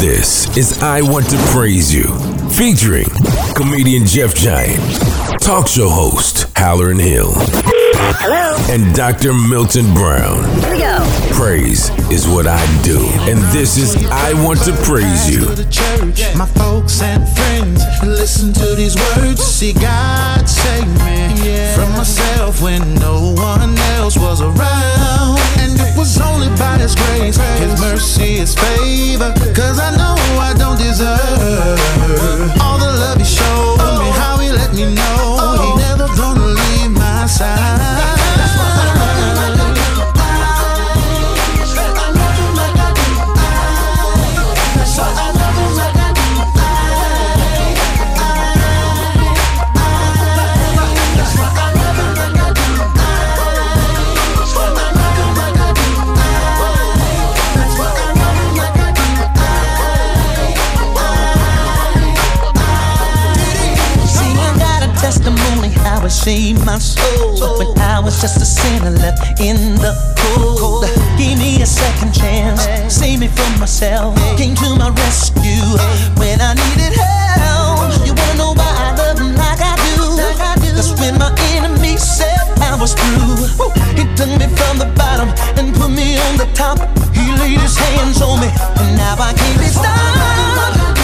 This is I Want to Praise You, featuring comedian Jeff Giant, talk show host Hallerin Hill, Hello. and Dr. Milton Brown. Here we go. Praise is what I do, and this is I Want to Praise You. My folks and friends listen to these words. See God save me from myself when no one else was around. And it was only by His grace, His mercy, His favor. Cause I know I don't deserve all the love He showed me, how He let me know He never gonna leave my side. Saved my soul. When I was just a sinner left in the cold. Gave me a second chance, saved me from myself. Came to my rescue when I needed help. You wanna know why I love him like I do? Cause when my enemy said I was through, he took me from the bottom and put me on the top. He laid his hands on me, and now I can't be stopped.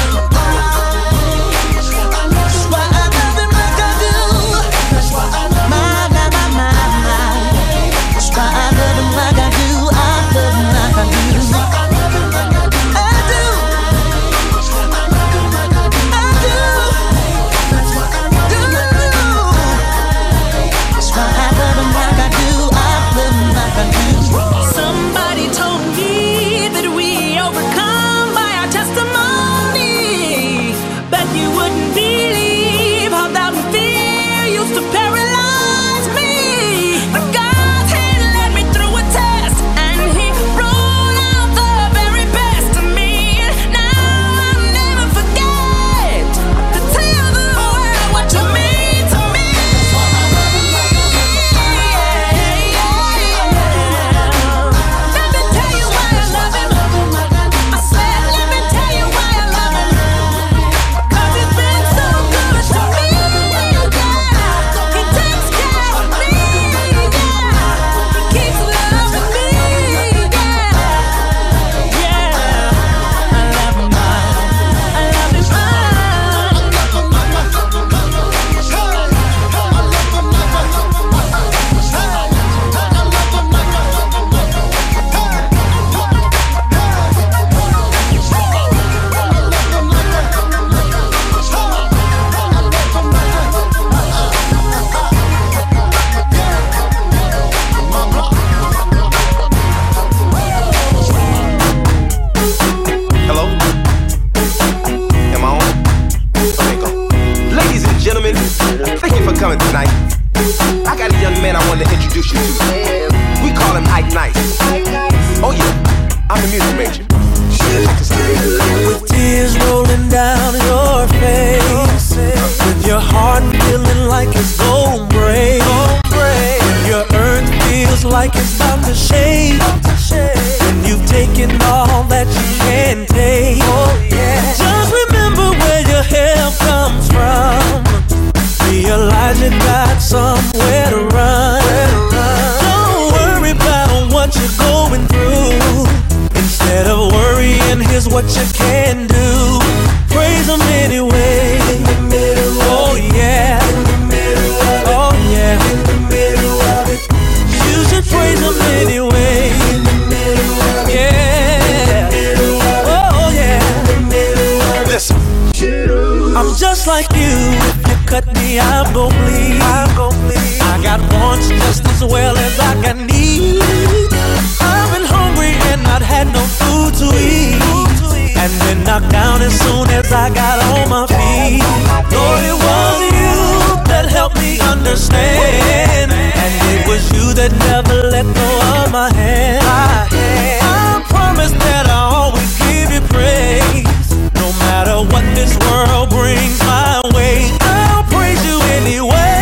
Got somewhere to run. Don't worry about what you're going through. Instead of worrying, here's what you can do. Praise him anyway. Oh yeah. Oh yeah. You should praise him anyway. Yeah. Oh yeah. Listen, I'm just like you. Cut me, I'm gon' bleed. I'm gon' bleed. I got wants just as well as I got needs. I've been hungry and not had no food to eat. And been knocked down as soon as I got on my feet. Lord, it was you that helped me understand. And it was you that never let go of my hand. I promise that I'll always give you praise. No matter what this world brings my way, anyway.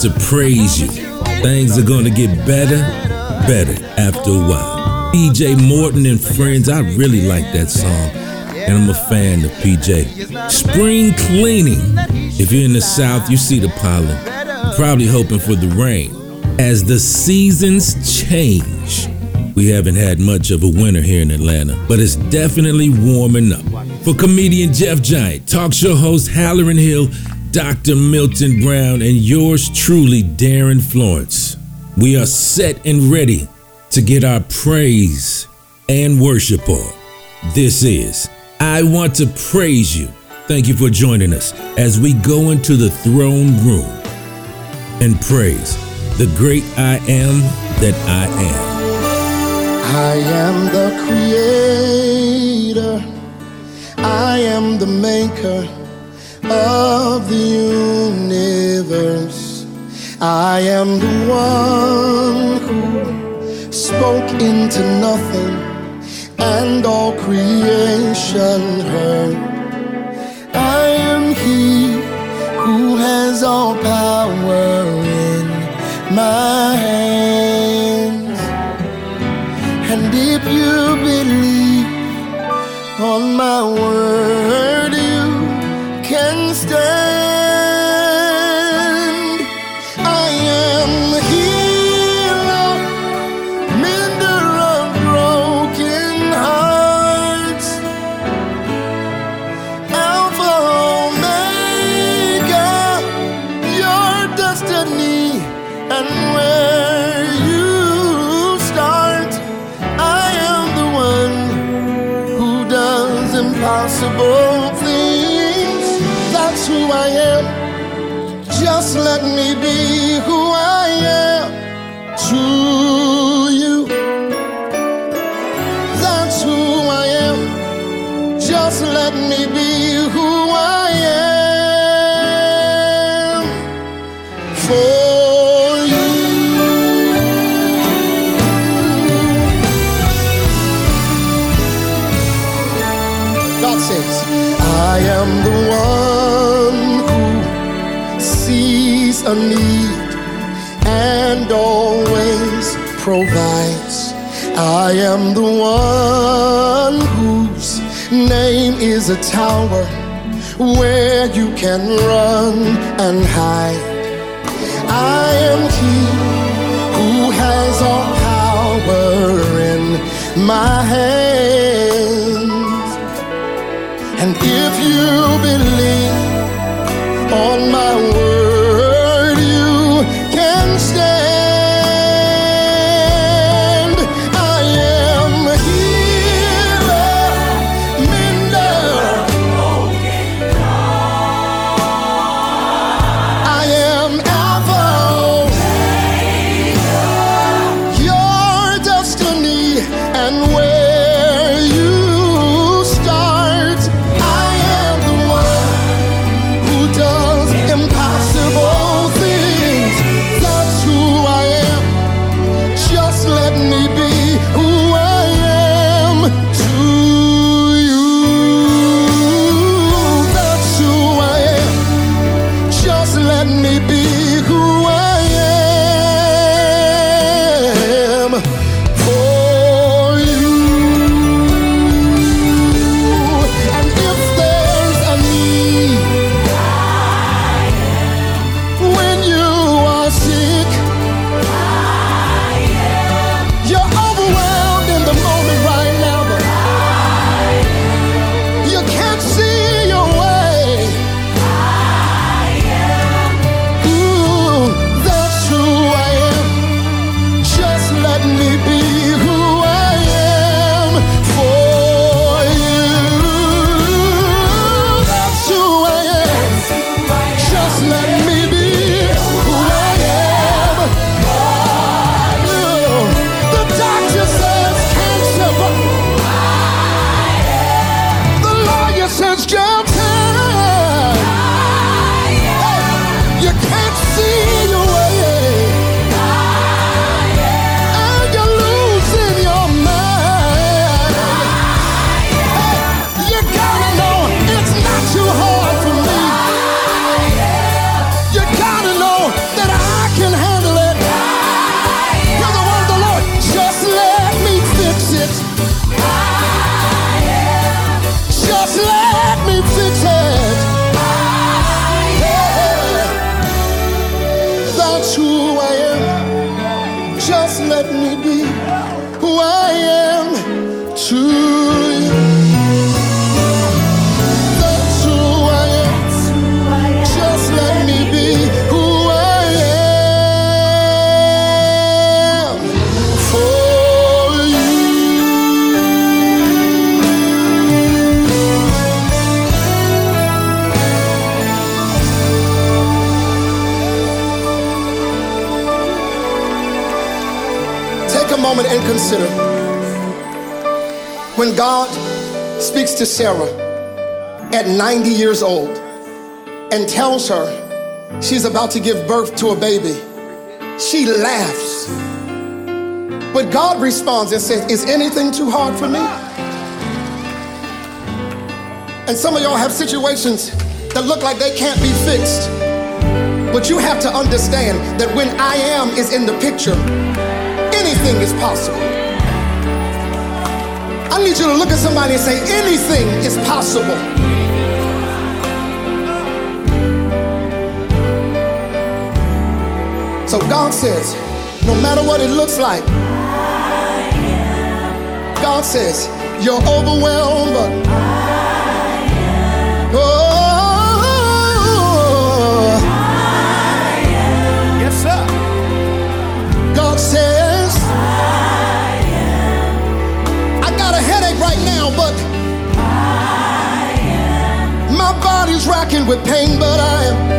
To praise you. Things are gonna get better, better after a while. PJ Morton and Friends, I really like that song. And I'm a fan of PJ. Spring cleaning. If you're in the South, you see the pollen. Probably hoping for the rain. As the seasons change, we haven't had much of a winter here in Atlanta, but it's definitely warming up. For comedian Jeff Giant, talk show host Hallerin Hill, Dr. Milton Brown, and yours truly, Darin Florence. We are set and ready to get our praise and worship on. This is I Want to Praise You. Thank you for joining us as we go into the throne room and praise the great I am that I am. I am the creator. I am the maker of the universe. I am the one who spoke into nothing and all creation heard. I am he who has all power in my hands. And if you believe on my word, can I am the one whose name is a tower where you can run and hide. I am he who has all power in my hands. And if you believe on my word, let me be tells her she's about to give birth to a baby. She laughs. But God responds and says, Is anything too hard for me? And some of y'all have situations that look like they can't be fixed. But you have to understand that when I am is in the picture, anything is possible. I need you to look at somebody and say, anything is possible. So God says, no matter what it looks like, God says, you're overwhelmed, but oh, yes, sir. God says, I got a headache right now, but my body's with pain, but I am.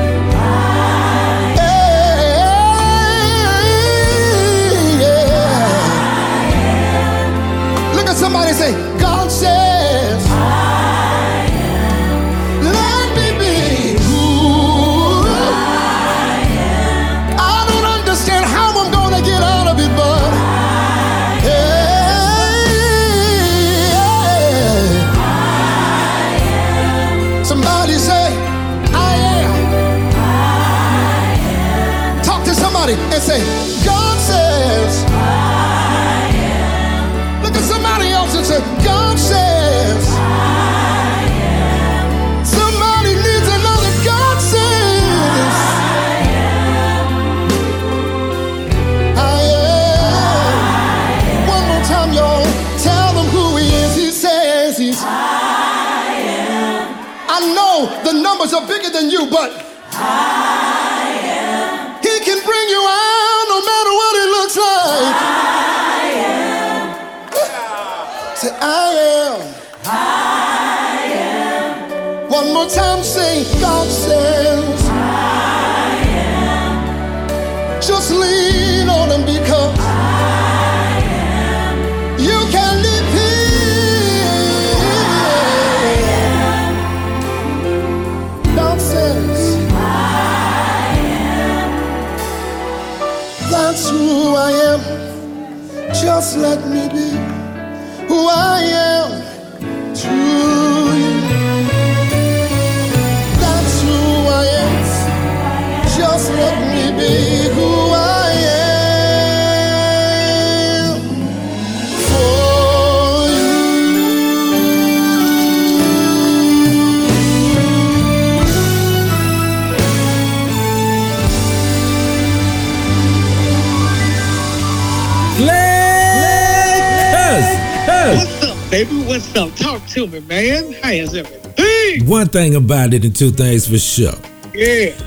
Baby? What's up? Talk to me, man. How is everything? One thing about it, and two things for sure. Yeah.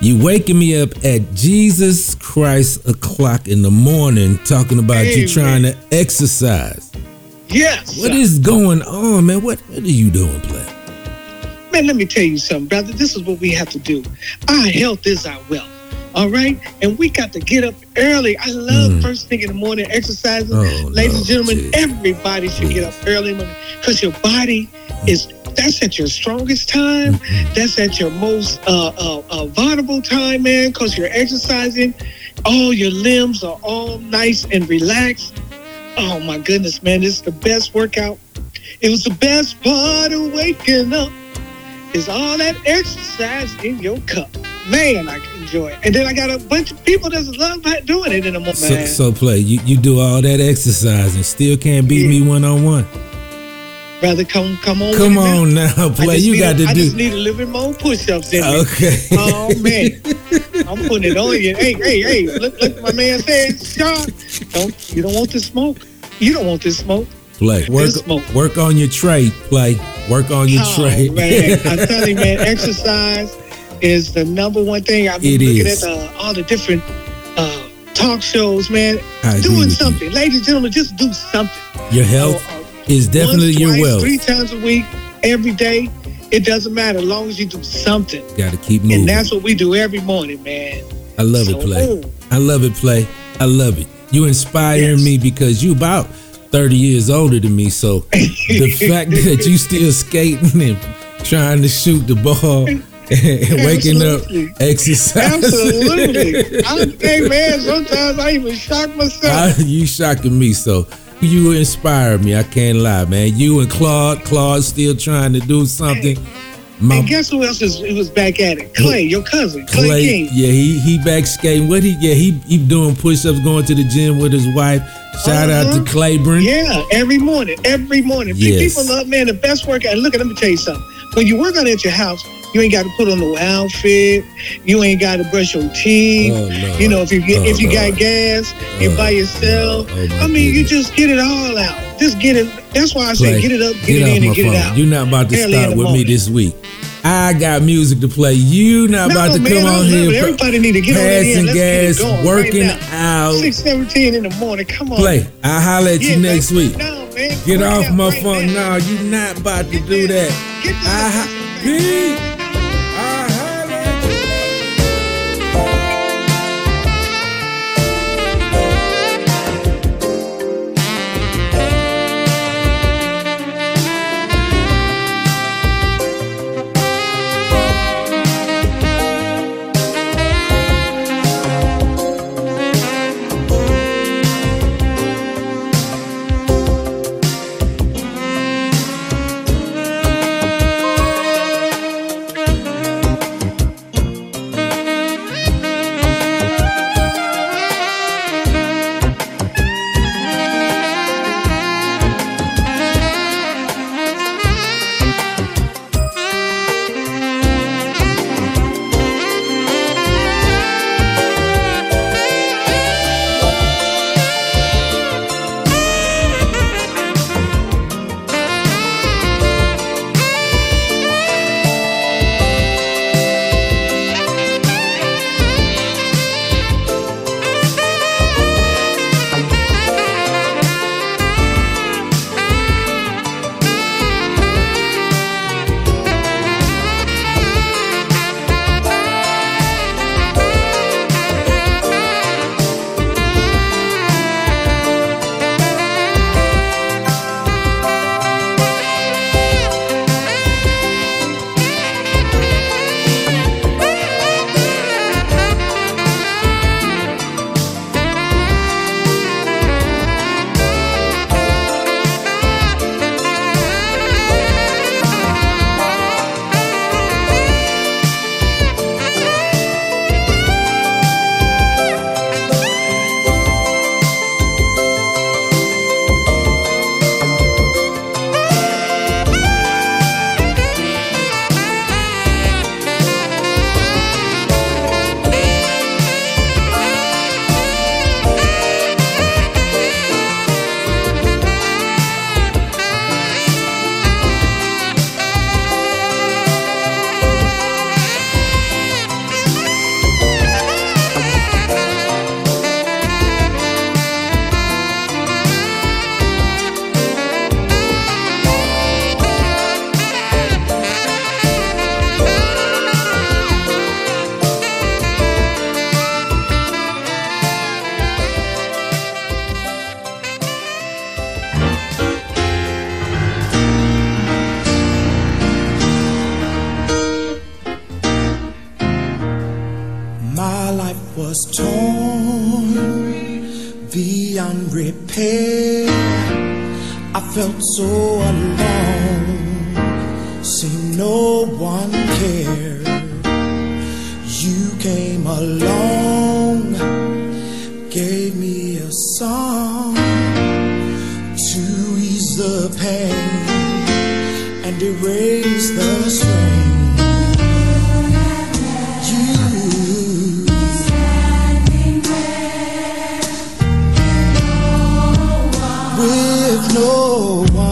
You waking me up at Jesus Christ o'clock in the morning talking about you trying to exercise. Yes. What is going on, man? What, what are you doing, play? Man, let me tell you something, brother. This is what we have to do. Our health is our wealth. All right? And we got to get up early. I love Mm. first thing in the morning exercising. Oh, Ladies no, and gentlemen, gee. everybody should get up early in morning because your body is that's at your strongest time. Mm-hmm. That's at your most uh, uh, uh, vulnerable time, man, because you're exercising. All your limbs are all nice and relaxed. Oh my goodness, man, this is the best workout. It was the best part of waking up. Is all that exercise in your cup. Man, I can enjoy it. And then I got a bunch of people that love doing it in the morning. So, so play. You, you do all that exercise and still can't beat me one on one. Brother, come come on. Come on now, I play. You got a- to I do. I just need a little bit more push-ups in me. Okay. Oh man. I'm putting it on you. Hey, hey, hey! Look, look, my man said, Sean, don't you don't want this smoke? You don't want this smoke. Play. Work, smoke. work on your tray. Play. Work on your Oh, man, I'm telling you, man, exercise is the number one thing. I've been It looking is. at uh, all the different uh, talk shows, man. I Doing with you. something, ladies and gentlemen, just do something. Your health Oh, is definitely Once, your twice, wealth. Three times a week, every day. It doesn't matter as long as you do something. Got to keep moving. And that's what we do every morning, man. I love it, play. oh. I love it, play. I love it. You inspire Yes. me because you about 30 years older than me. So the fact that you still skating and trying to shoot the ball waking Absolutely. up, exercising. Absolutely. I'm, hey, man, sometimes I even shock myself. I, you shocking me. So you inspire me. I can't lie, man. You and Claude, Claude still trying to do something. My and guess who else is, was back at it? Clay, your cousin, Clay, Clay, King. yeah, he he back skating. What he yeah he he doing push ups, going to the gym with his wife. Shout out to Uh-huh. Claiborne. Yeah, every morning, every morning. Yes. People love, man, the best workout. And look, let me tell you something. When you work out at your house, you ain't got to put on no outfit. You ain't got to brush your teeth. Oh, Lord. You know, if you get, if you Oh, got Lord. gas, Oh, by yourself. Lord. Oh, I mean, you just get it all out. Just get it. That's why I say get it up, get, get it in, and get phone. it out. You're not about to in start with me this week. I got music to play. You not No, about to man, come on here. it. Everybody need to get passing in. Let's get it gas, right working now. out. Six seventeen in the morning. Come on. Play. I'll holler at Yeah, you next man. week. No, man. Get Work off my right phone. now. No, you not about to Get do that- that. Get I that. I with no one.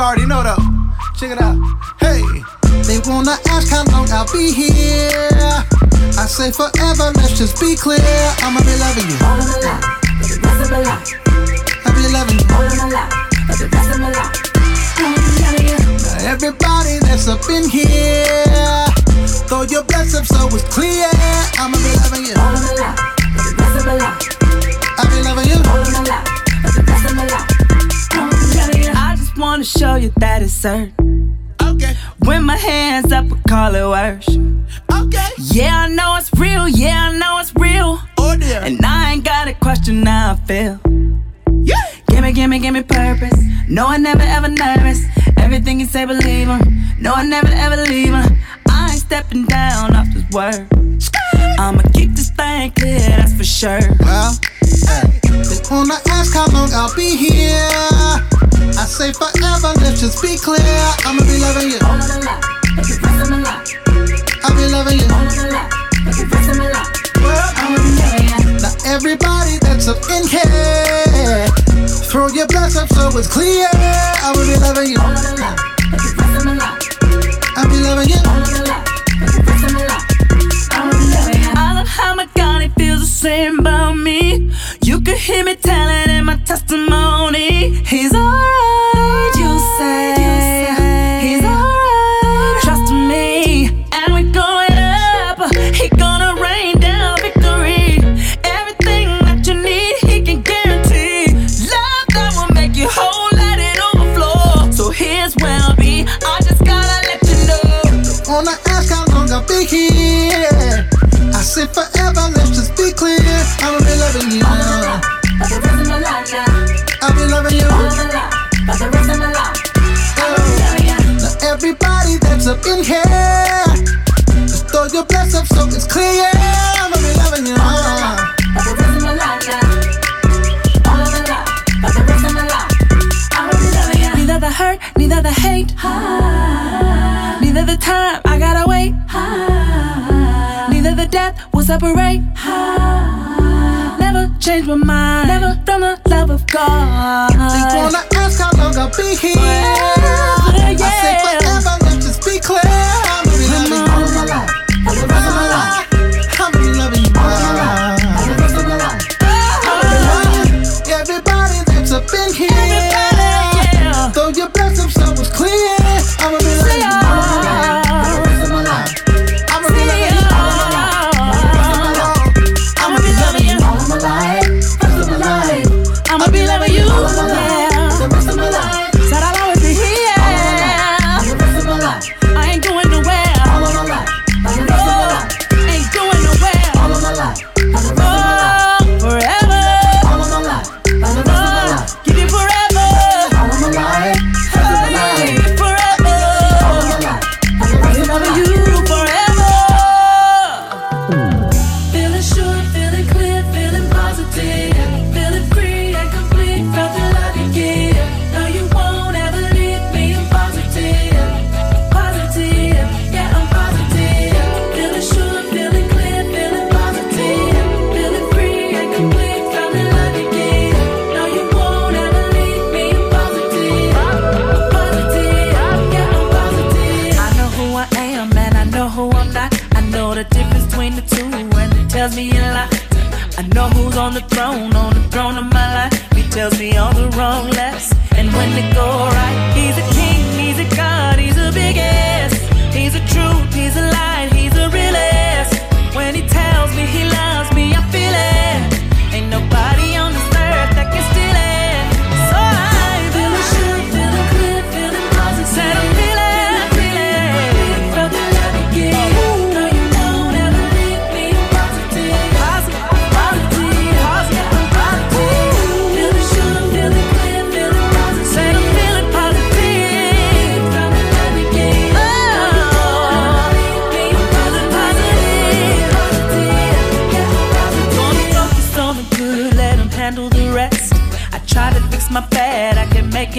You already know though. Check it out. Hey, they wanna ask how long I'll be here. I say forever, let's just be clear. I'ma be loving you. All of my life, for the rest of my life. I'll be loving you. All of my life, but the rest of my Now everybody that's up in here, throw your blessings so it's clear. I'ma be loving you. All of my life, for the rest of my life. I'll be loving you. I just wanna show you that it's certain. Okay, When my hands up, I call it worship. okay. Yeah, I know it's real. Yeah, I know it's real. Oh dear. And I ain't got a question how I feel. Yeah. Gimme, gimme, gimme purpose. No, I never ever nervous. Everything you say, believe him. No, I never ever leave him. I ain't stepping down off this word. I'ma keep this thing clear, that's for sure. Well, hey, they wanna ask how long I'll be here. I say forever, let's just be clear. I'ma be loving you. All of the love, but the rest of my life. I'll be loving you. All of the love, but the rest of my life. Well, I'ma be loving you. Now everybody that's up in here, throw your bless up so it's clear. I will be loving you. All of the love, but the rest of my life. I'll be loving you. All of the love, but the rest of my life. I love how my God, he feels the same about me. Hear me telling in my testimony. He's alright, you say. He's alright, trust me. And we're going up. He gonna rain down victory. Everything that you need, he can guarantee. Love that will make you whole, let it overflow. So here's where I'll be. I just gotta let you know. Wanna ask how long I'll be here? I said forever, let's just be clear. I'ma be loving you. I'll be loving you. Now everybody that's up in here, just throw your bless up so it's clear. I'ma be loving you. Neither the hurt, neither the hate. Neither the time I gotta wait. Neither the death will separate. Never change my mind. Never from the love of God. Just wanna ask how long I'll be here. Forever, yeah. I say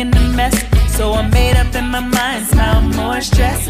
making a mess. So I made up in my mind, smile more stress.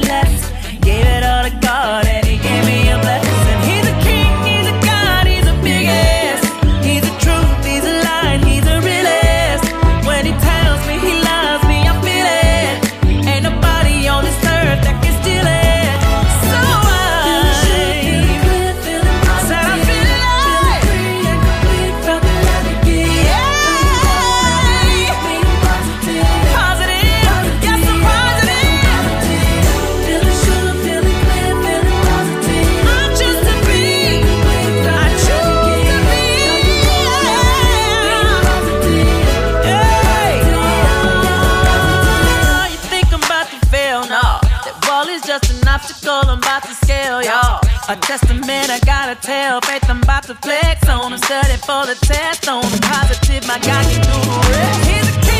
A testament I gotta tell. Faith I'm about to flex on. I'm studying for the test on. I'm positive my God can do it. Here's a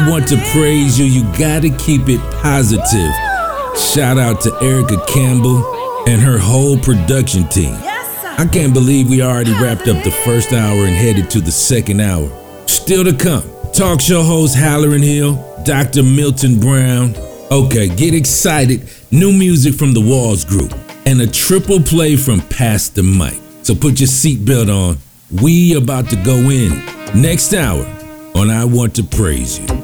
I want to praise you. You gotta keep it positive. Shout out to Erica Campbell and her whole production team. I can't believe we already wrapped up the first hour and headed to the second hour. Still to come, talk show host Hallerin Hill, Dr. Milton Brown. Okay, get excited. New music from the Walls Group and a triple play from Pastor Mike. So put your seatbelt on. We about to go in next hour on I Want to Praise You.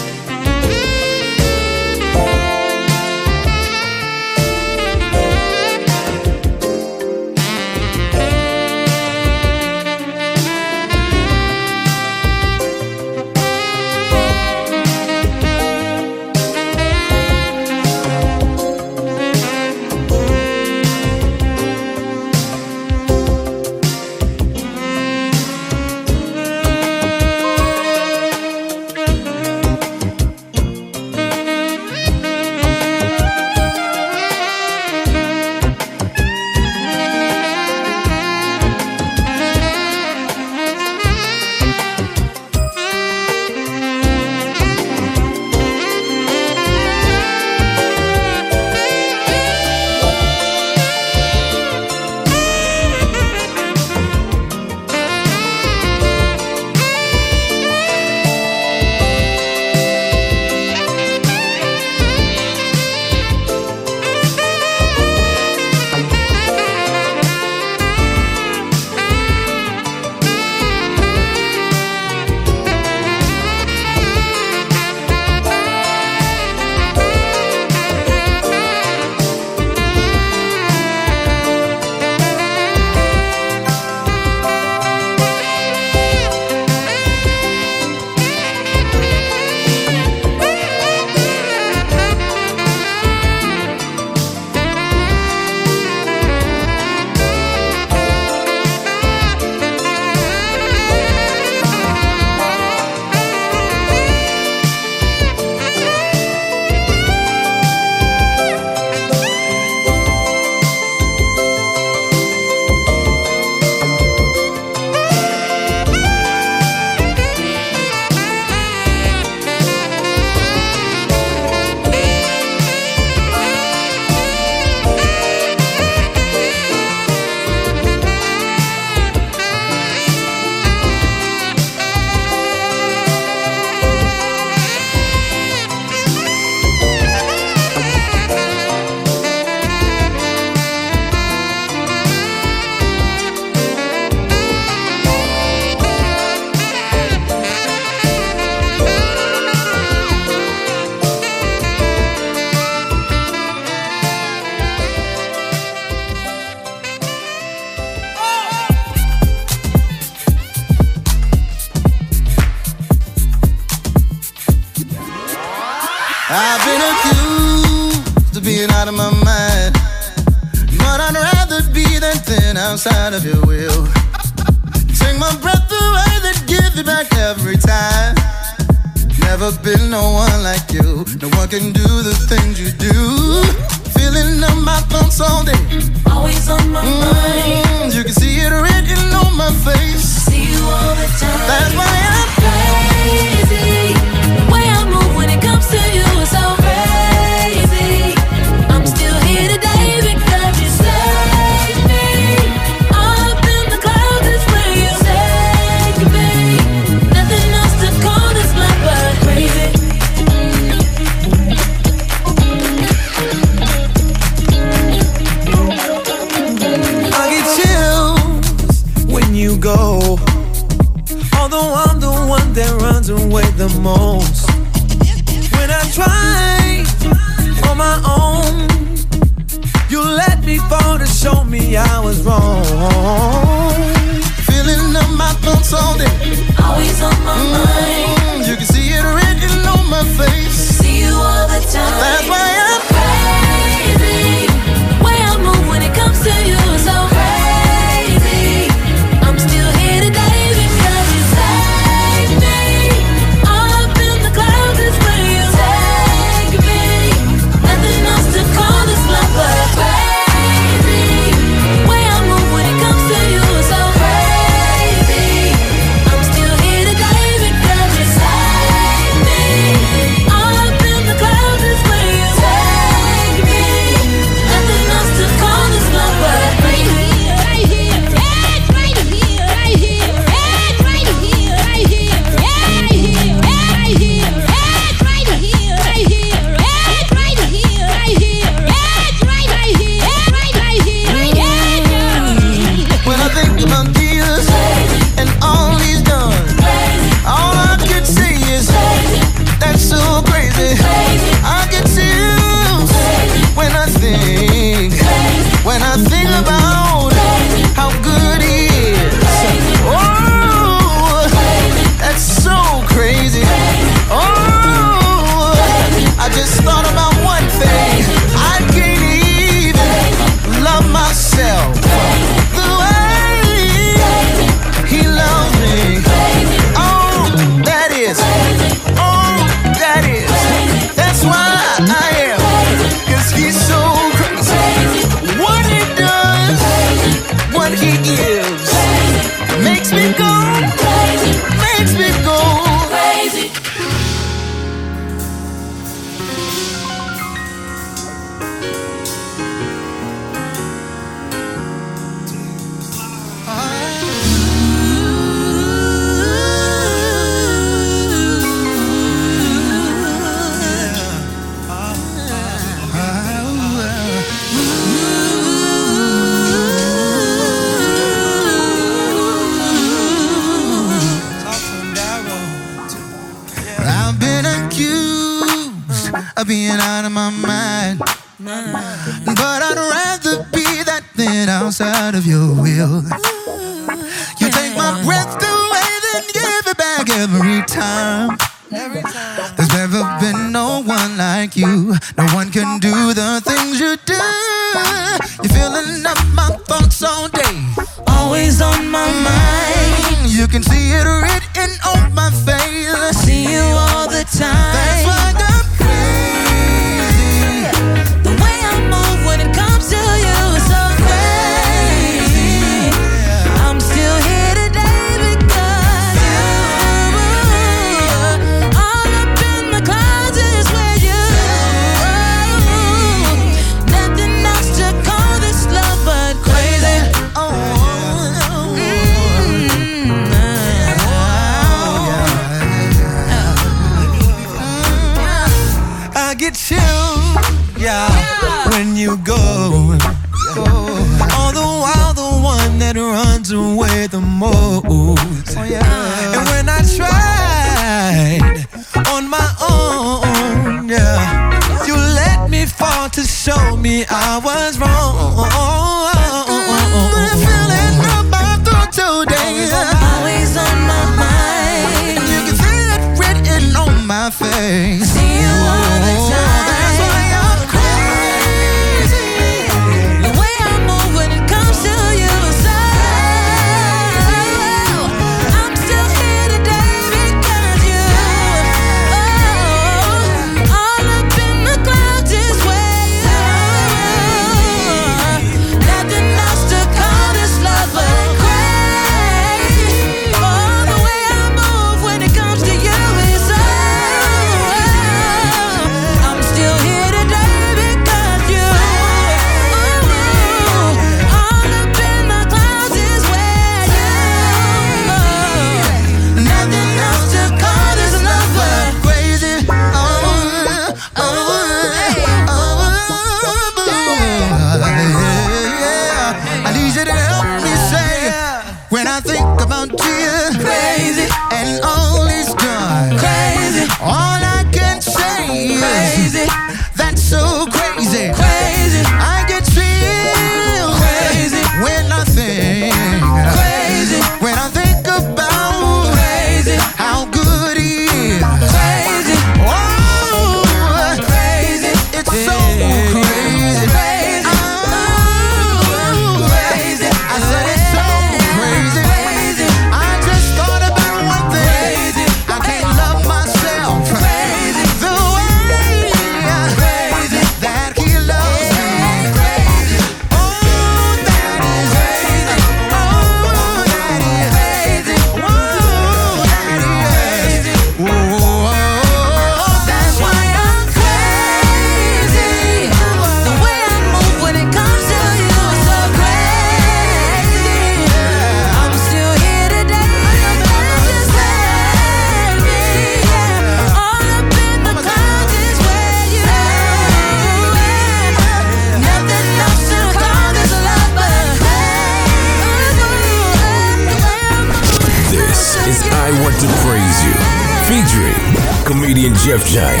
Jeff Giant,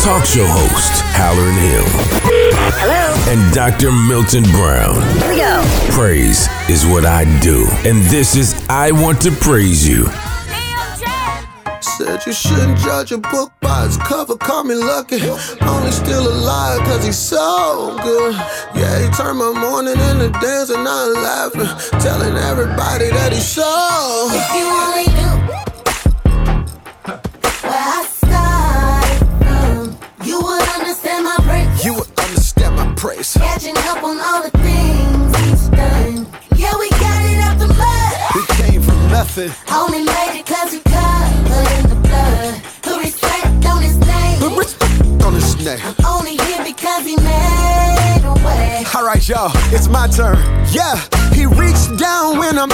talk show host Hallerin Hill, Hello. and Dr. Milton Brown. Here we go. Praise is what I do, and this is I Want to Praise You. Said you shouldn't judge a book by its cover, call me lucky. Only still alive cause he's so good. Yeah, he turned my morning into dancing, not laughing. Telling everybody that he's so. If you only knew praise. Catching up on all the things he's done. Yeah, we got it out the mud. We came from nothing. Only made it cause we covered in the blood. Put respect on his name. Put respect on his name. I'm Only here because he made a way. Alright, y'all, it's my turn. Yeah, he reached down when I'm.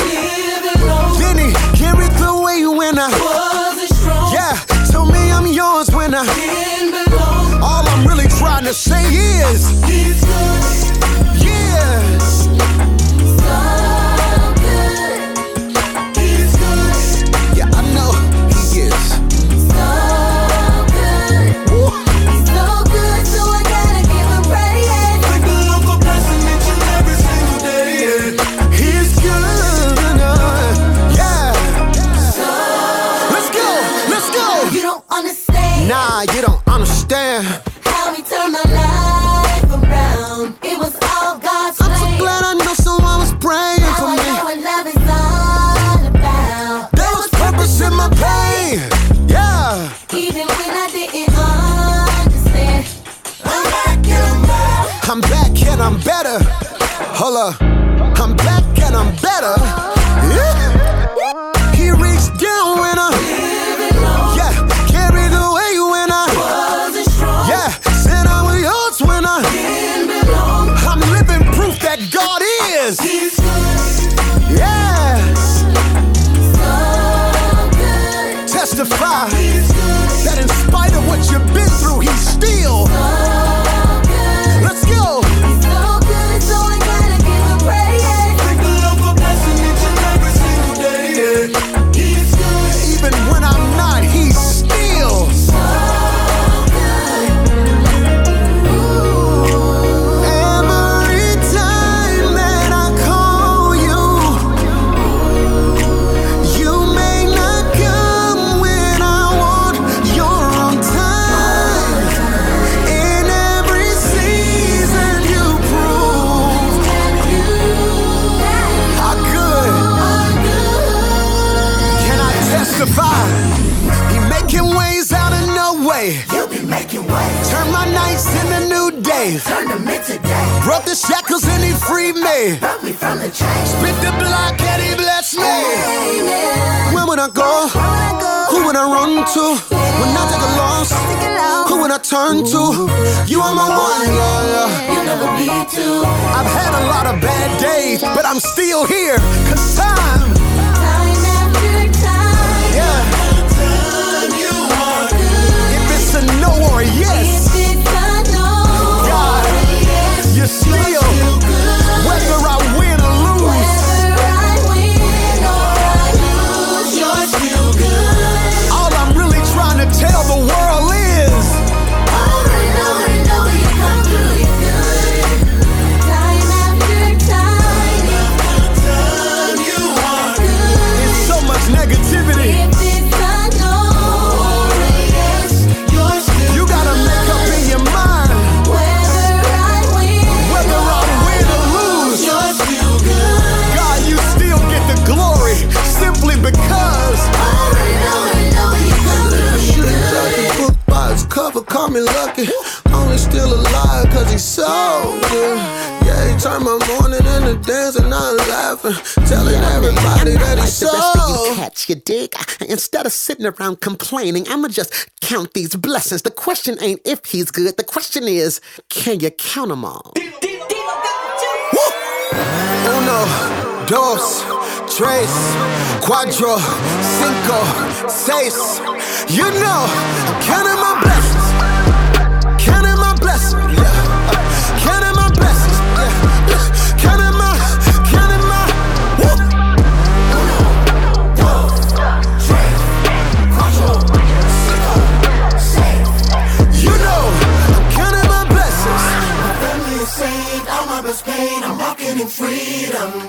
Then he carried the weight when I. Wasn't strong. Yeah, told me I'm yours when I. All I'm really trying to say is. He's good. Yes. So good. He's good. Yeah, I know he is. So good. He's so good, so I gotta give him praise. Take the local blessing each and every single day. He's good. uh, Yeah. Let's go. Let's go. You don't understand Nah, you don't I'm better. Hold up. I'm back and I'm better. Yeah. He reached down when I. Yeah. Carried when I. Yeah. I was yours when I. I'm living proof that God is. Yes. Testify that in spite of what you've been through, He's still. Days. Turn them into days. Broke the shackles and he freed me. Broke me from the chains. Spit the block and he blessed me. Amen. Where would I go? Who would I run to? When I take a loss, who would I turn to? You are my one, yeah, yeah. You never be too. I've had a lot of bad days, but I'm still here. Cause time, Time after time. yeah. If it's a no or a yes, sitting around complaining, I'ma just count these blessings. The question ain't if he's good, the question is, can you count them all? Uno, dos, tres, cuatro, cinco, seis. You know, counting my blessings.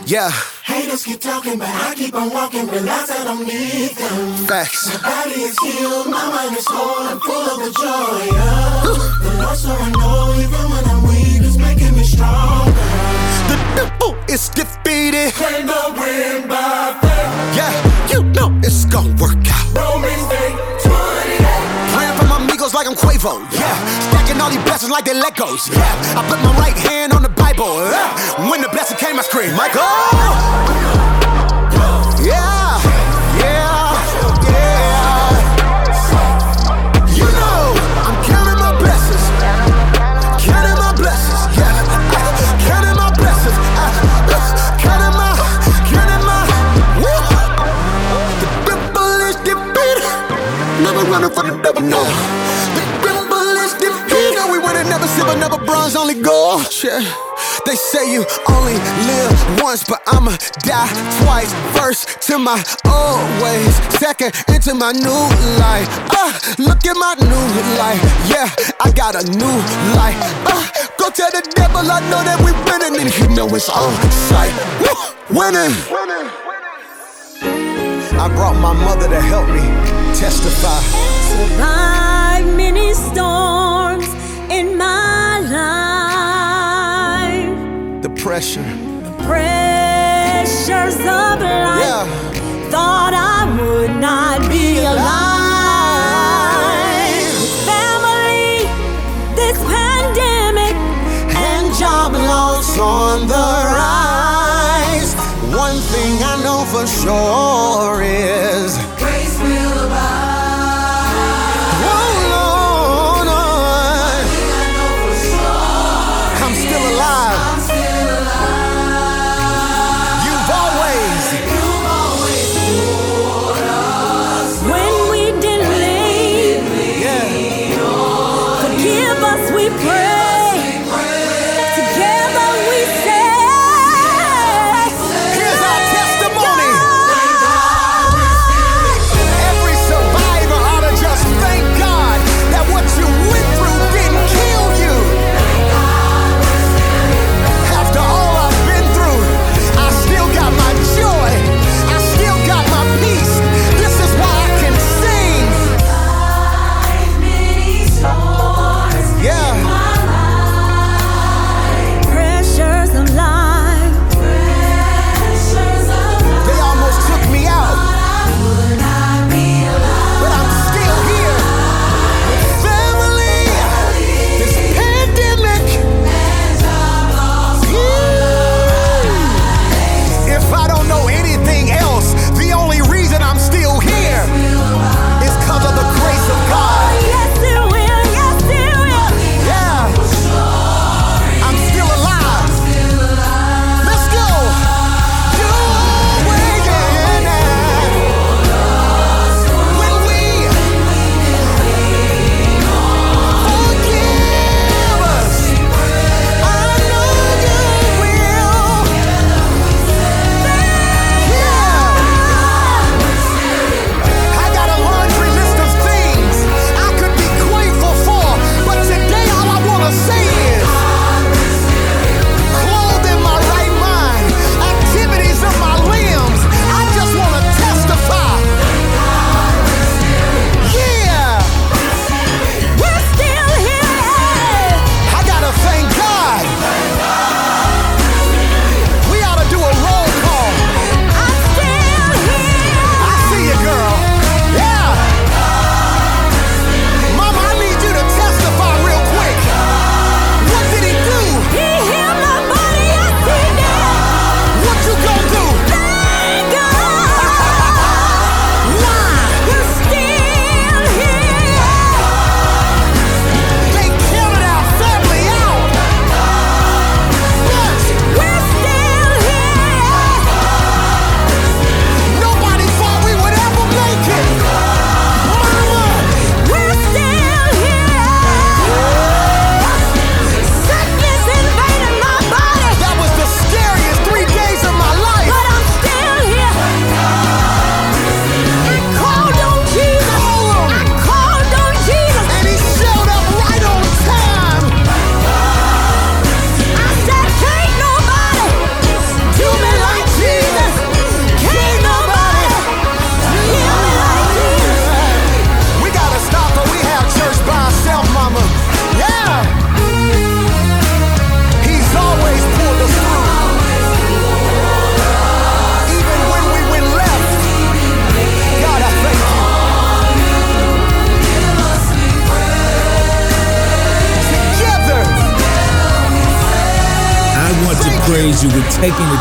Yeah. Haters keep talking, but I keep on walking, realize I don't need them. Facts. My body is healed, my mind is whole, I'm full of the joy of the Lord, so I know even when I'm weak, it's making me stronger. The devil is defeated. Can't no win by faith. Yeah, you know it's gonna work out. Romans 8, like I'm Quavo. Yeah, stacking all these blessings like they Legos. Yeah, I put my right hand on the Bible. Yeah. When the blessing came, I screamed, Michael. Yeah, yeah, yeah. You know, I'm bronze, only gold. Yeah. They say you only live once, but I'ma die twice. First to my old ways, second into my new life. Uh, look at my new life. Yeah, I got a new life. Uh, go tell the devil I know that we winning, and he know it's on sight. Woo, winning. I brought my mother to help me testify. Survived many storms in my life. The pressure. The Pressures of life. Yeah. Thought I would not be alive. Family, this pandemic, and job loss on the rise. One thing I know for sure is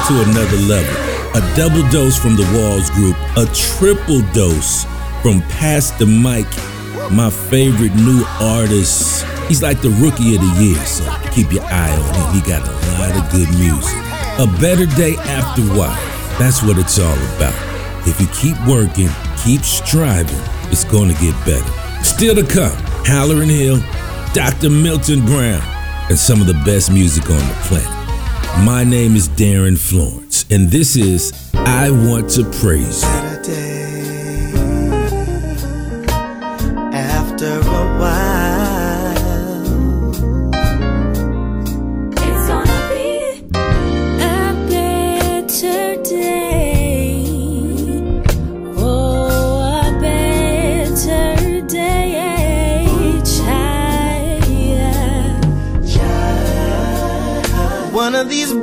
to another level. A double dose from the Walls Group, a triple dose from Pastor Mike, my favorite new artist. He's like the rookie of the year, so keep your eye on him. He got a lot of good music. A better day after why? That's what it's all about. If you keep working, keep striving, it's gonna get better. Still to come, Hallerin Hill, Dr. Milton Brown, and some of the best music on the planet. My name is Darin Florence, and this is I Want to Praise You.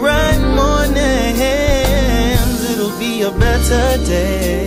bright mornings, it'll be a better day.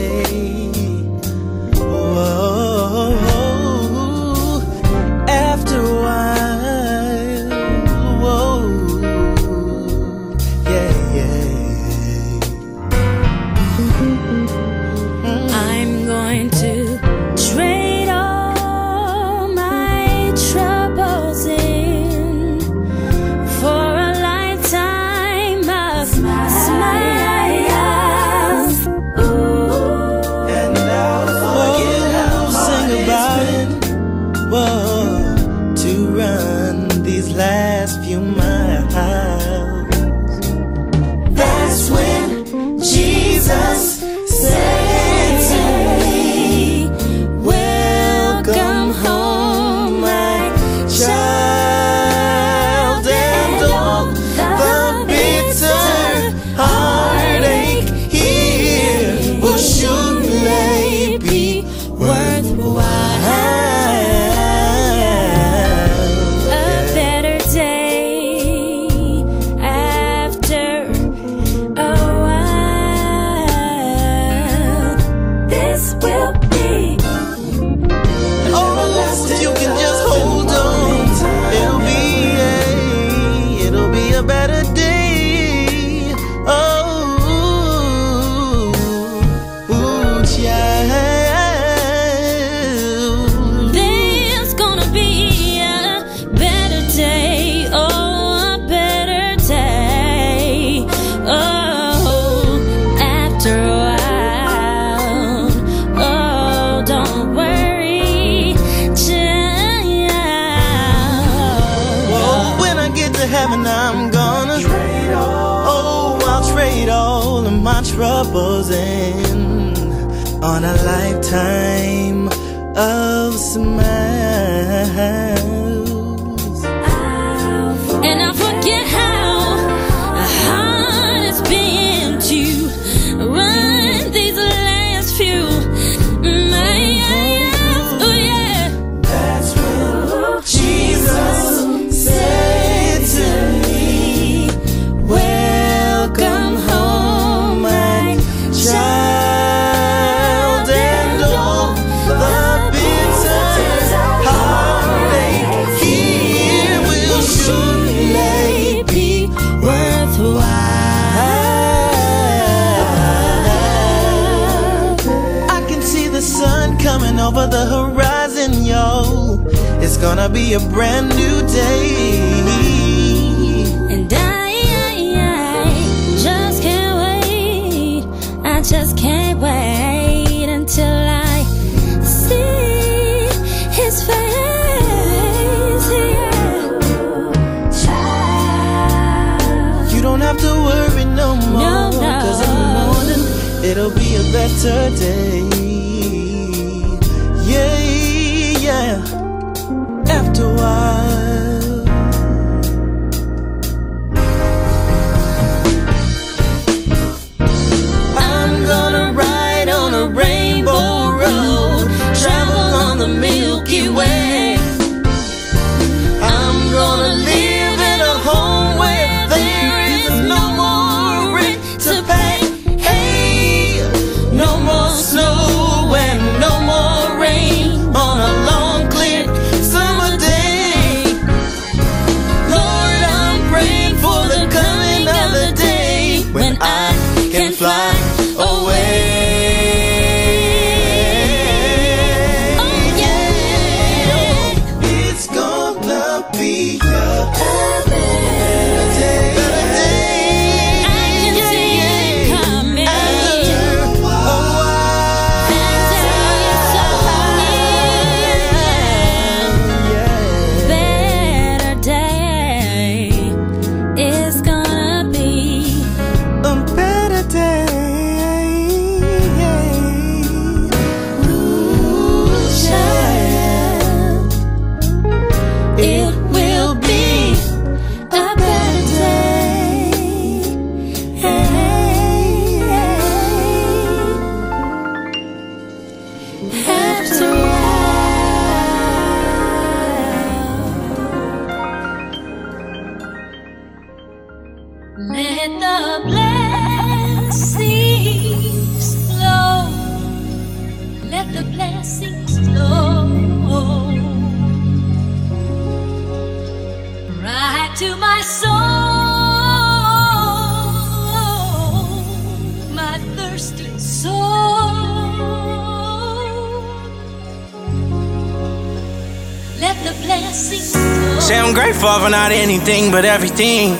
But everything.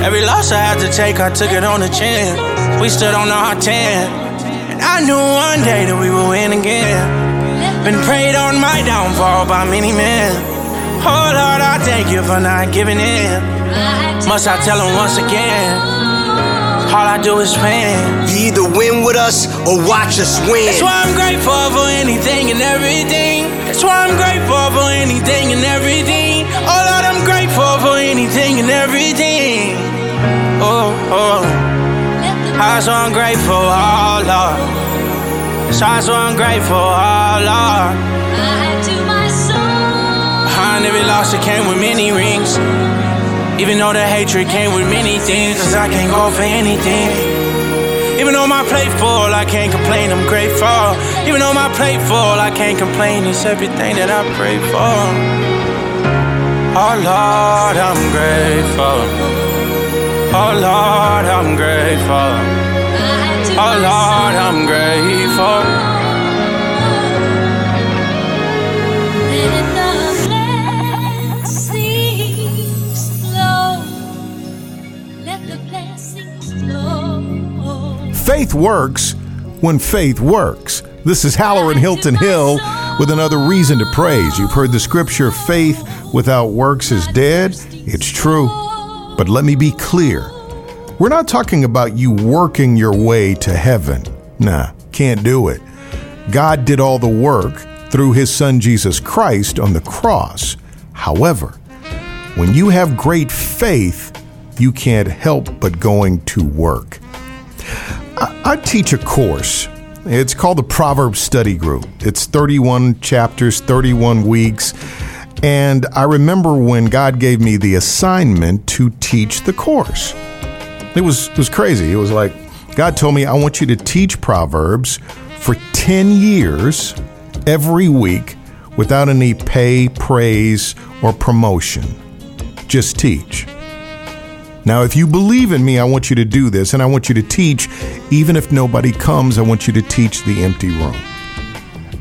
Every loss I had to take, I took it on the chin. We stood on our 10. And I knew one day that we would win again. Been prayed on my downfall by many men. Oh Lord, I thank you for not giving in. Must I tell him once again? All I do is win. You either win with us or watch us win. That's why I'm grateful for anything and everything. That's why I'm grateful for anything and everything. Oh Lord, for anything and everything. Oh, oh. I'm grateful, oh Lord. Why I'm grateful, oh Lord. Behind every loss, it came with many rings. Even though the hatred came with many things, cause I can't go for anything. Even though my plate full, I can't complain, I'm grateful. Even though my plate full, I can't complain, it's everything that I pray for. Oh Lord, I'm grateful. Oh Lord, I'm grateful. Oh Lord, I'm grateful. Let the blessings flow. Let the blessings flow. Faith works when faith works. This is Hallerin Hilton Hill with another reason to praise. You've heard the scripture faith without works is dead. It's true. But let me be clear. We're not talking about you working your way to heaven. Nah, can't do it. God did all the work through his son Jesus Christ on the cross. However, when you have great faith, you can't help but going to work. I, I teach a course. It's called the Proverbs Study Group. It's 31 chapters, 31 weeks. And I remember when God gave me the assignment to teach the course. It was it was crazy. It was like God told me I want you to teach Proverbs for 10 years every week without any pay, praise, or promotion. Just teach. Now, if you believe in me, I want you to do this, and I want you to teach. Even if nobody comes, I want you to teach the empty room.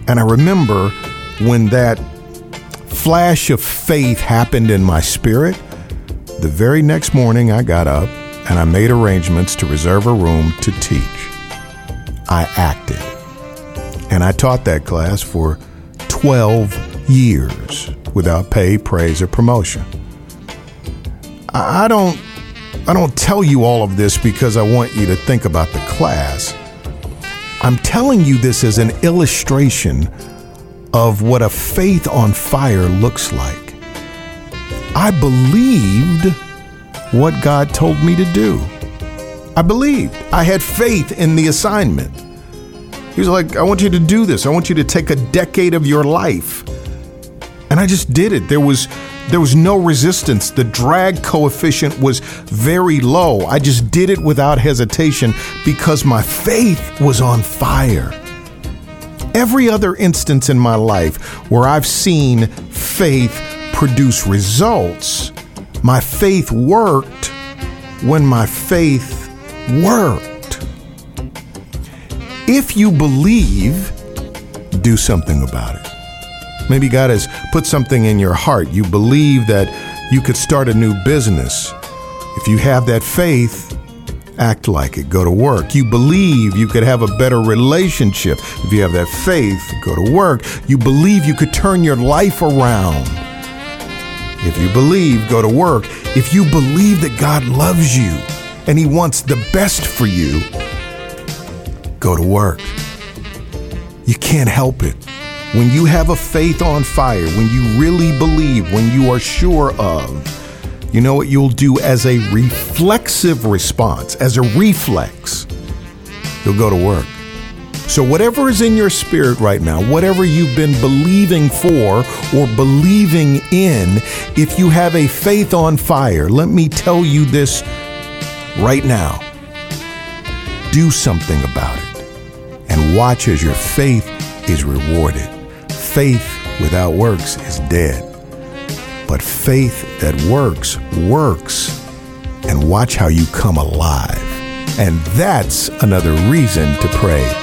And I remember when that flash of faith happened in my spirit, the very next morning I got up and I made arrangements to reserve a room to teach. I acted. And I taught that class for 12 years without pay, praise, or promotion. I don't I don't tell you all of this because I want you to think about the class. I'm telling you this as an illustration of what a faith on fire looks like. I believed what God told me to do. I believed. I had faith in the assignment. He was like, I want you to do this. I want you to take a decade of your life. And I just did it. There was there was no resistance. The drag coefficient was very low. I just did it without hesitation because my faith was on fire. Every other instance in my life where I've seen faith produce results, my faith worked when my faith worked. If you believe, do something about it. Maybe God has put something in your heart. You believe that you could start a new business. If you have that faith, act like it. Go to work. You believe you could have a better relationship. If you have that faith, go to work. You believe you could turn your life around. If you believe, go to work. If you believe that God loves you and He wants the best for you, go to work. You can't help it. When you have a faith on fire, when you really believe, when you are sure of, you know what you'll do as a reflexive response, as a reflex? You'll go to work. So, whatever is in your spirit right now, whatever you've been believing for or believing in, if you have a faith on fire, let me tell you this right now. Do something about it and watch as your faith is rewarded. Faith without works is dead, but faith that works, works. And watch how you come alive. And that's another reason to praise.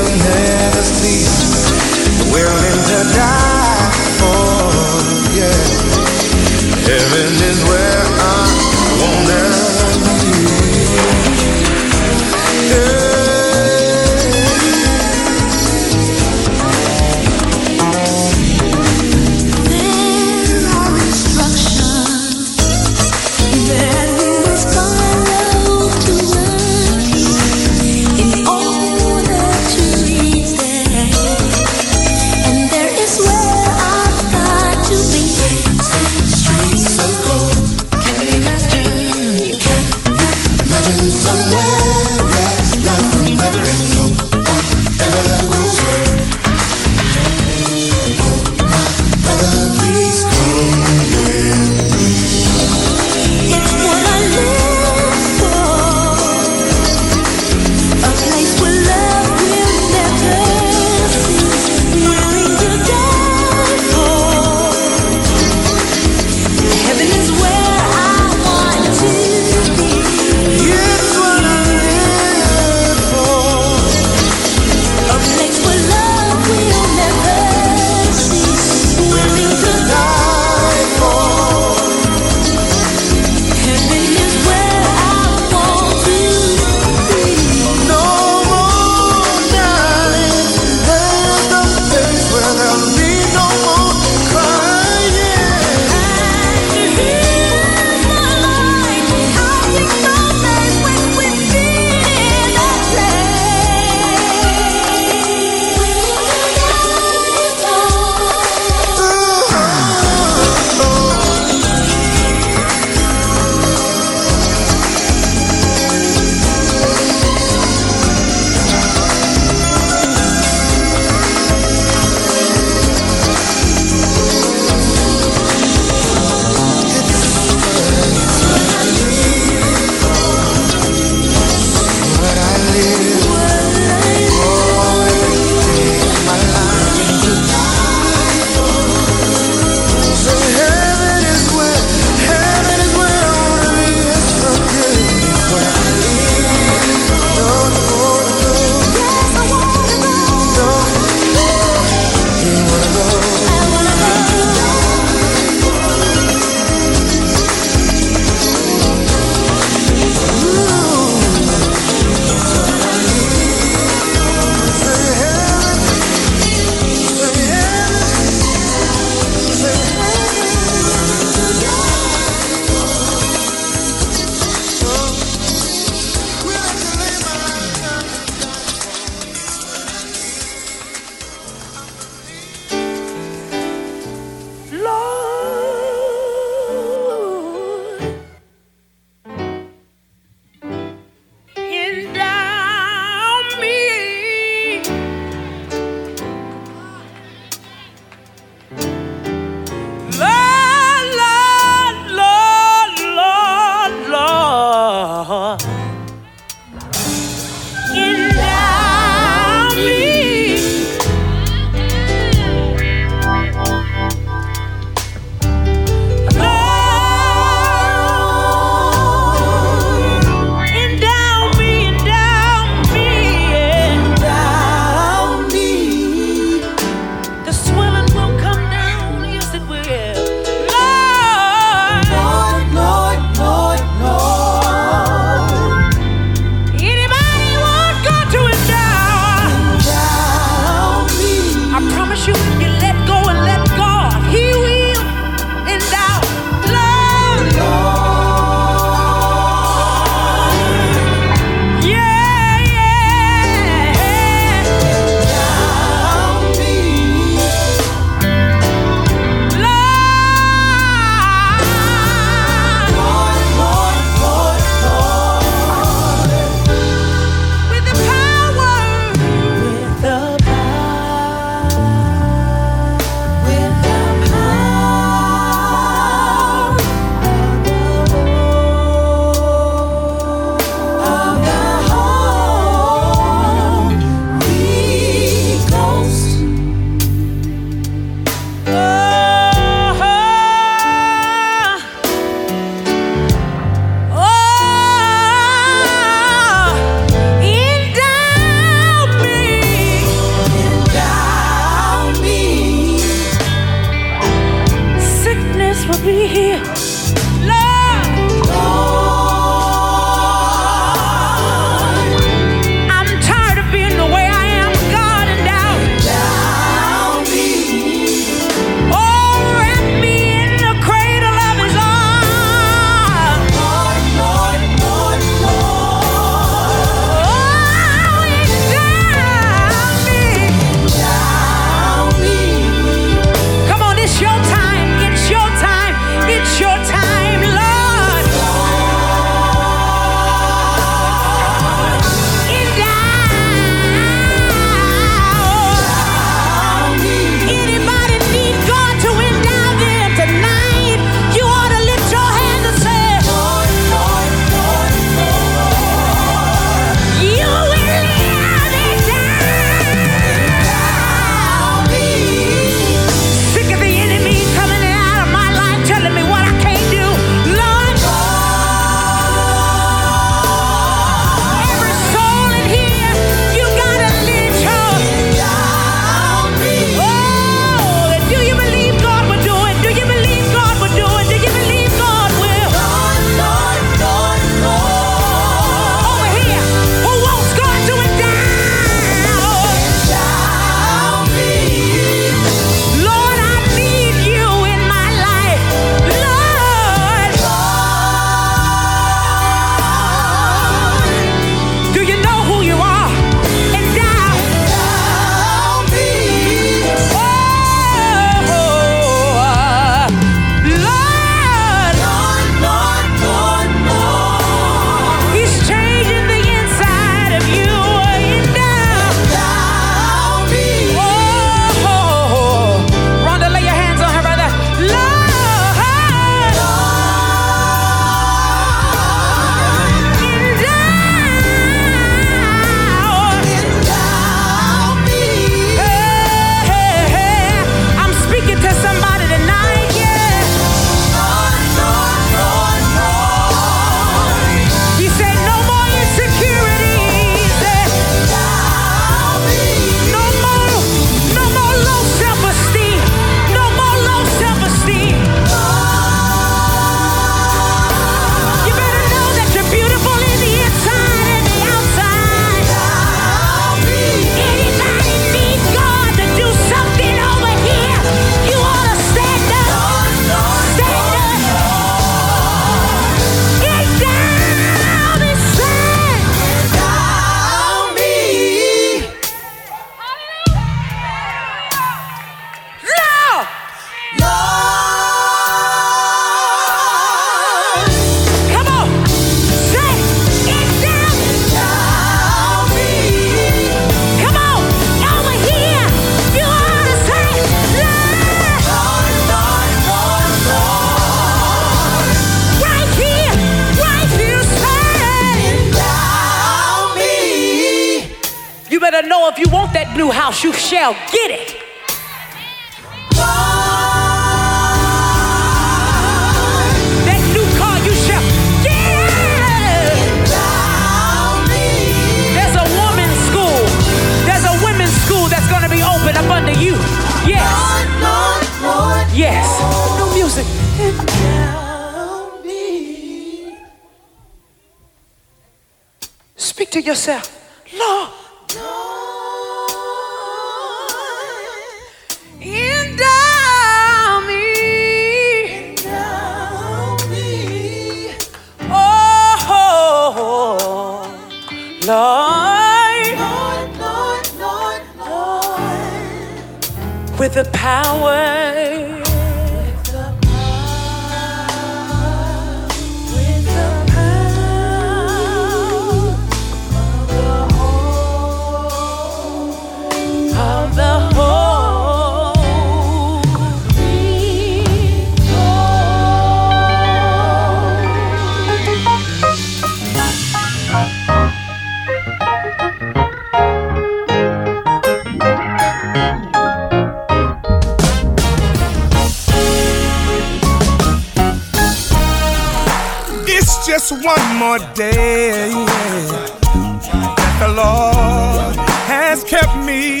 It's just one more day that the Lord has kept me.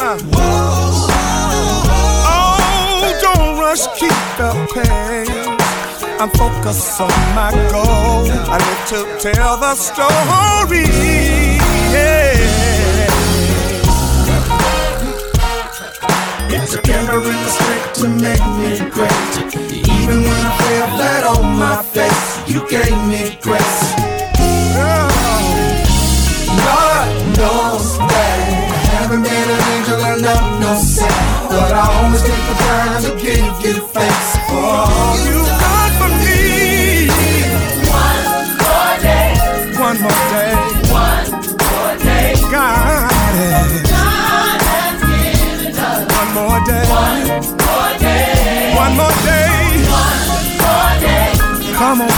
Uh. Oh, don't rush, keep the pace. I'm focused on my goal. I live to tell the story. Yeah. It took every mistake to make me great. Even when I fell flat on my face, you gave me grace. Oh, Lord knows that I haven't been an angel and I'm no saint, but I always take the time to give you thanks Come on. One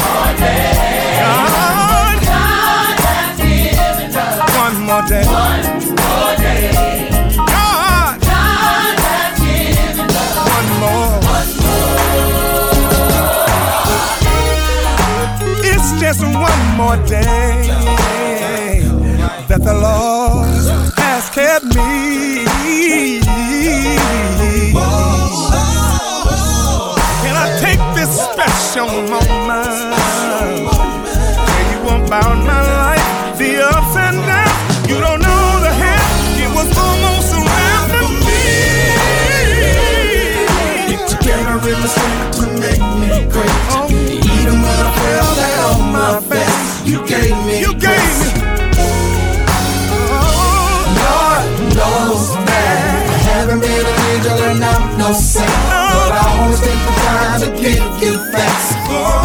more day. God. God has given us One more day. one more day. God. Has given us One more. It's just one more day that the Lord has kept me. Special moment? Tell you about my life, the ups and downs. You don't know the half, it was almost around for me. It took every mistake to make me great. Even when I fell on my face, you gave me You gave me. Lord knows that I haven't been an angel and I'm no saint, you thanks for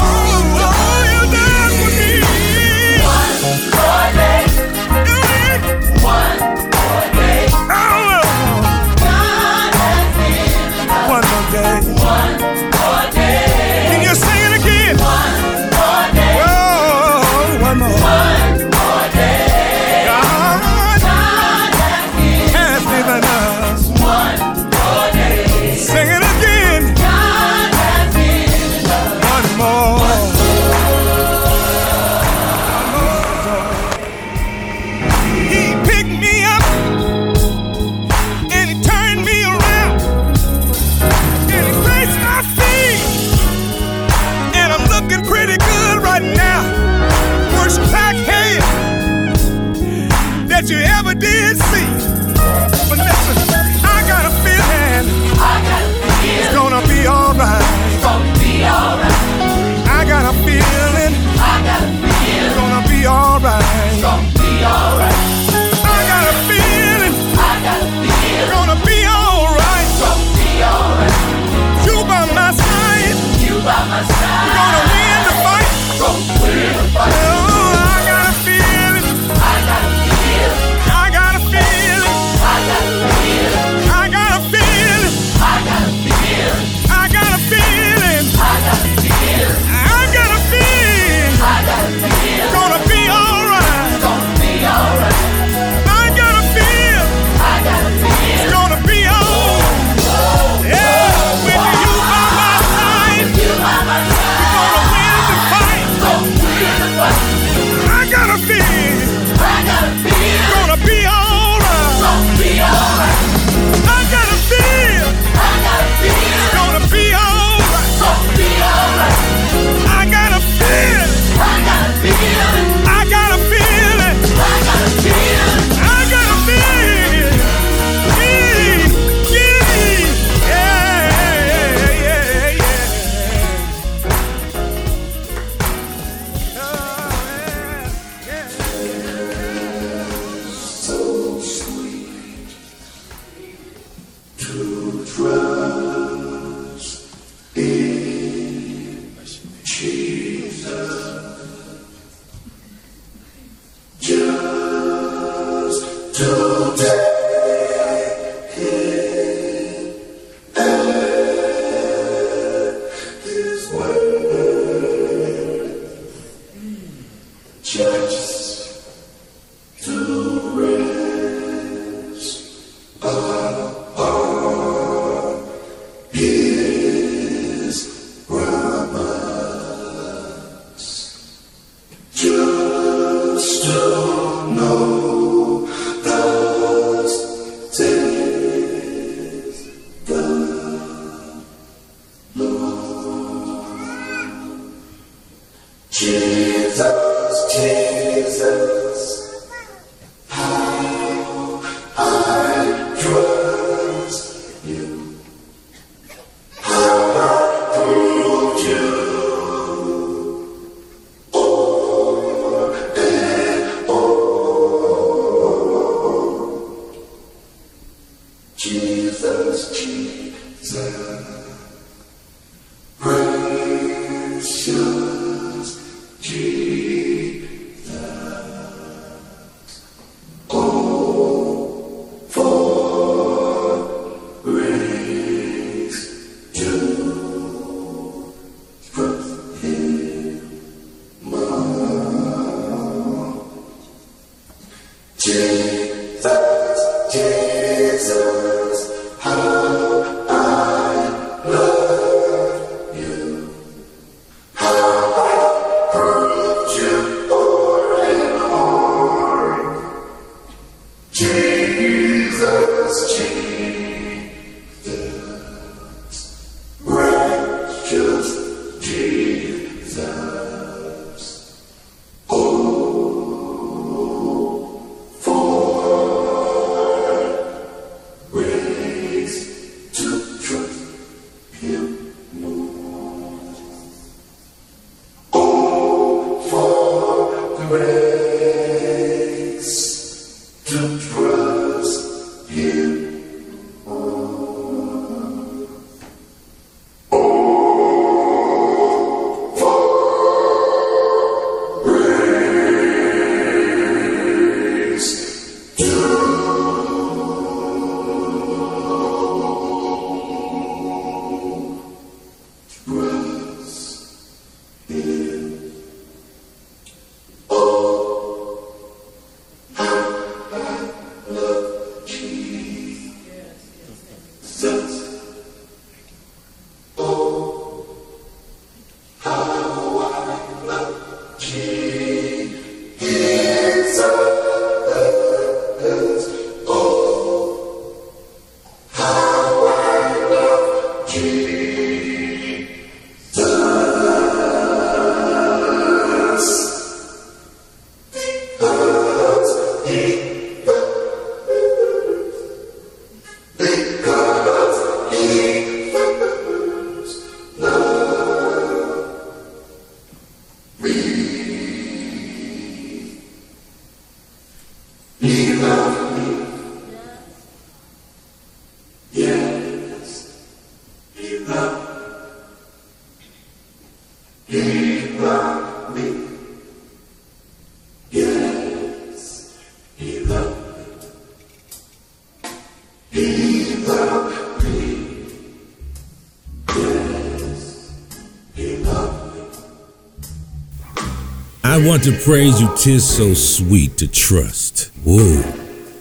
I want to praise you, tis so sweet to trust. Whoa.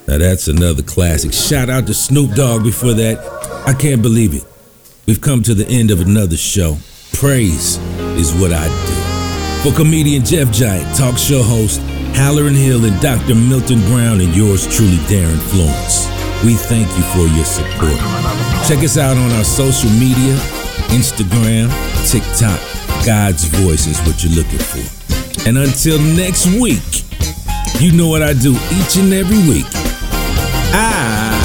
Now that's another classic. Shout out to Snoop Dogg before that. I can't believe it. We've come to the end of another show. Praise is what I do. For comedian Jeff Giant, talk show host Hallerin Hill, and Dr. Milton Brown, and yours truly, Darin Florence. We thank you for your support. Check us out on our social media Instagram, TikTok. God's voice is what you're looking for. And until next week, you know what I do each and every week. I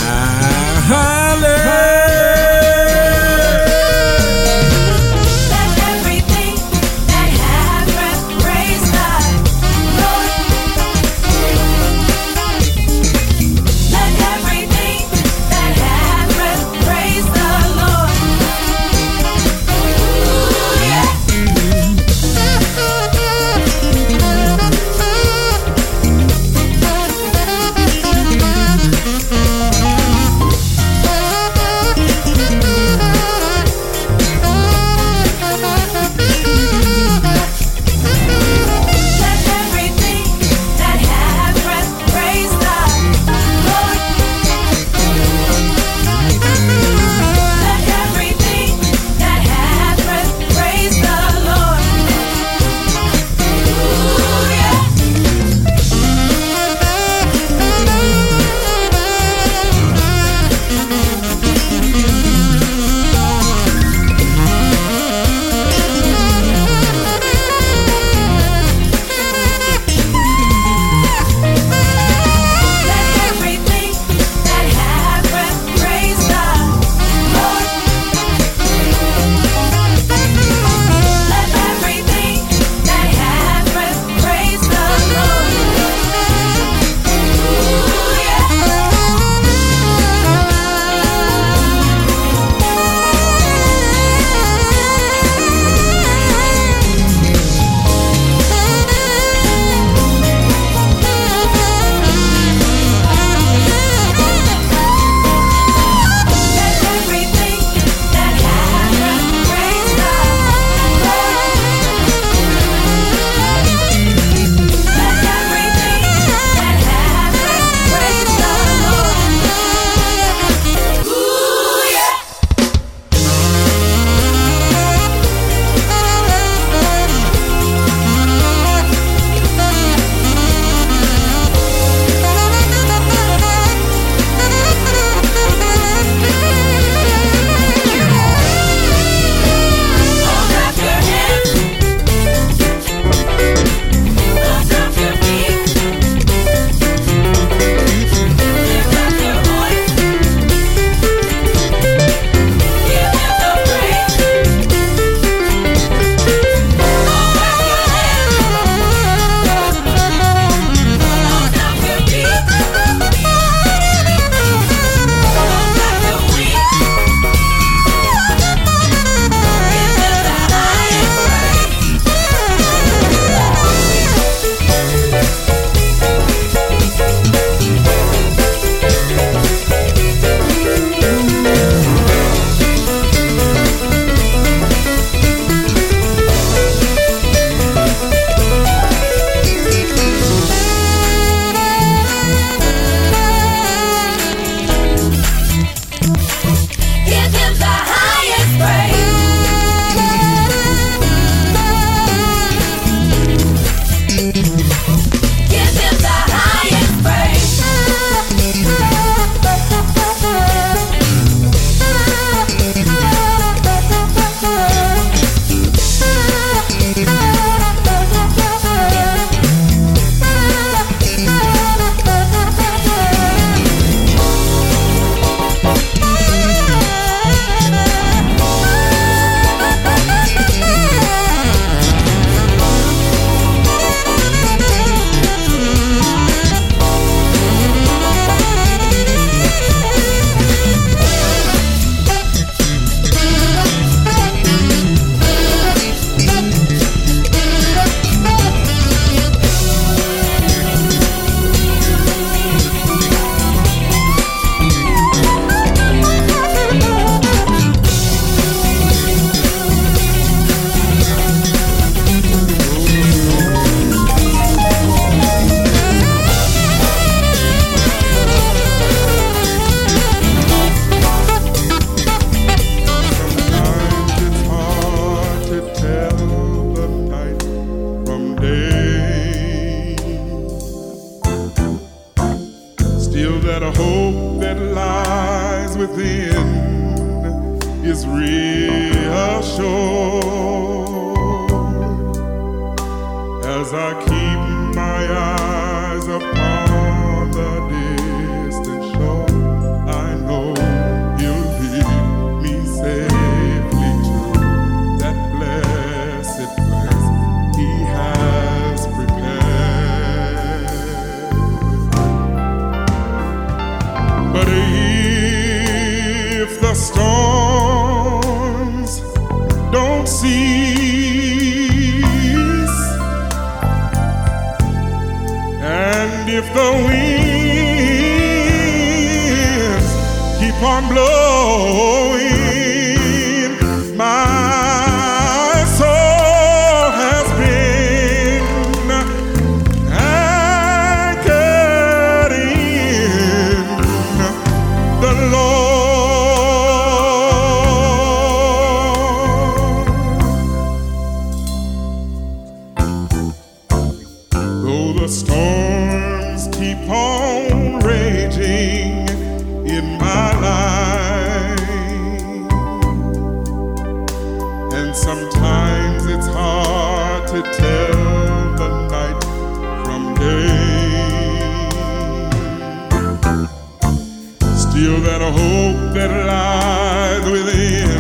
that lies within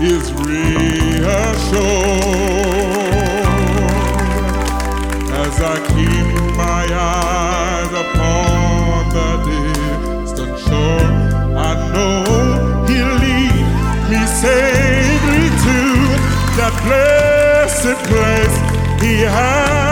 is reassured as I keep my eyes upon the distant shore. I know He'll lead me safely to that blessed place He has.